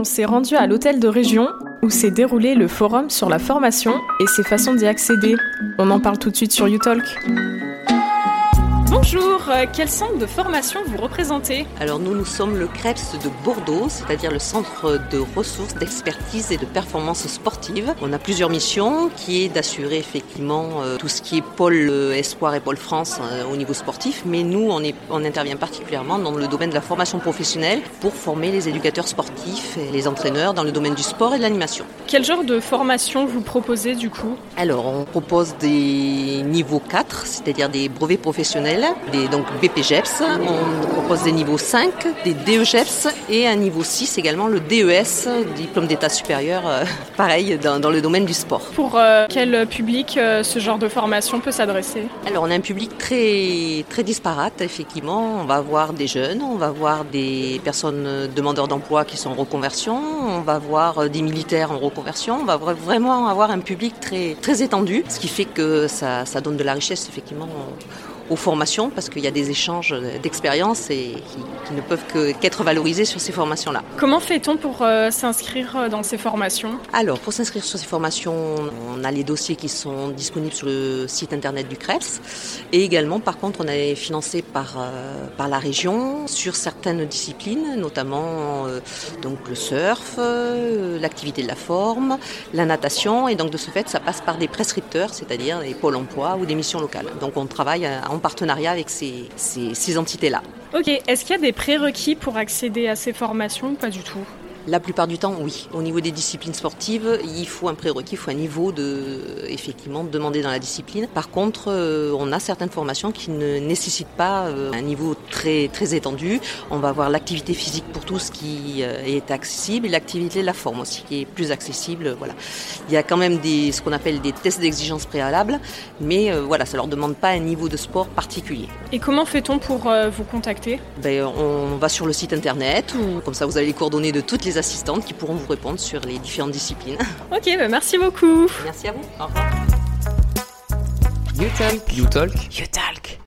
on s'est rendu à l'hôtel de région où s'est déroulé le forum sur la formation et ses façons d'y accéder. On en parle tout de suite sur YouTalk. Bonjour, euh, quel centre de formation vous représentez Alors nous, nous sommes le CREPS de Bordeaux, c'est-à-dire le centre de ressources, d'expertise et de performance sportive. On a plusieurs missions qui est d'assurer effectivement euh, tout ce qui est pôle euh, Espoir et pôle France au niveau sportif, mais nous, on, est, on intervient particulièrement dans le domaine de la formation professionnelle pour former les éducateurs sportifs et les entraîneurs dans le domaine du sport et de l'animation. Quel genre de formation vous proposez du coup? Alors on propose des niveaux 4, c'est-à-dire des brevets professionnels des donc BPGEPS. On propose des niveaux 5, des DEGEPS et un niveau 6 également, le DES, diplôme d'état supérieur, euh, pareil dans, le domaine du sport. Pour euh, quel public euh, ce genre de formation peut s'adresser? Alors on a un public très, très disparate, effectivement. On va avoir des jeunes, on va avoir des personnes demandeurs d'emploi qui sont en reconversion, on va avoir des militaires en reconversion, on va vraiment avoir un public très, très étendu, ce qui fait que ça, ça donne de la richesse effectivement aux formations parce qu'il y a des échanges d'expériences et qui, ne peuvent qu'être valorisés sur ces formations-là. Comment fait-on pour euh, s'inscrire euh, dans ces formations? Alors, pour s'inscrire sur ces formations, on a les dossiers qui sont disponibles sur le site internet du CREPS et également, par contre, on est financé par, euh, par la région sur certaines disciplines, notamment donc le surf, l'activité de la forme, la natation et donc de ce fait, ça passe par des prescripteurs, c'est-à-dire des pôles emploi ou des missions locales. Donc on travaille en partenariat avec ces, ces entités-là. Ok, est-ce qu'il y a des prérequis pour accéder à ces formations pas du tout? La plupart du temps, oui. Au niveau des disciplines sportives, il faut un prérequis, il faut un niveau de, effectivement, demandé dans la discipline. Par contre, euh, on a certaines formations qui ne nécessitent pas euh, un niveau très, très étendu. On va avoir l'activité physique pour tous qui euh, est accessible et l'activité de la forme aussi qui est plus accessible. Voilà. Il y a quand même des, ce qu'on appelle des tests d'exigence préalables, mais voilà, ça leur demande pas un niveau de sport particulier. Et comment fait-on pour vous contacter? Ben, On va sur le site internet, ou comme ça vous avez les coordonnées de toutes les assistantes qui pourront vous répondre sur les différentes disciplines. Ok, bah merci beaucoup. Merci à vous. Au revoir. You Talk. You Talk. You Talk.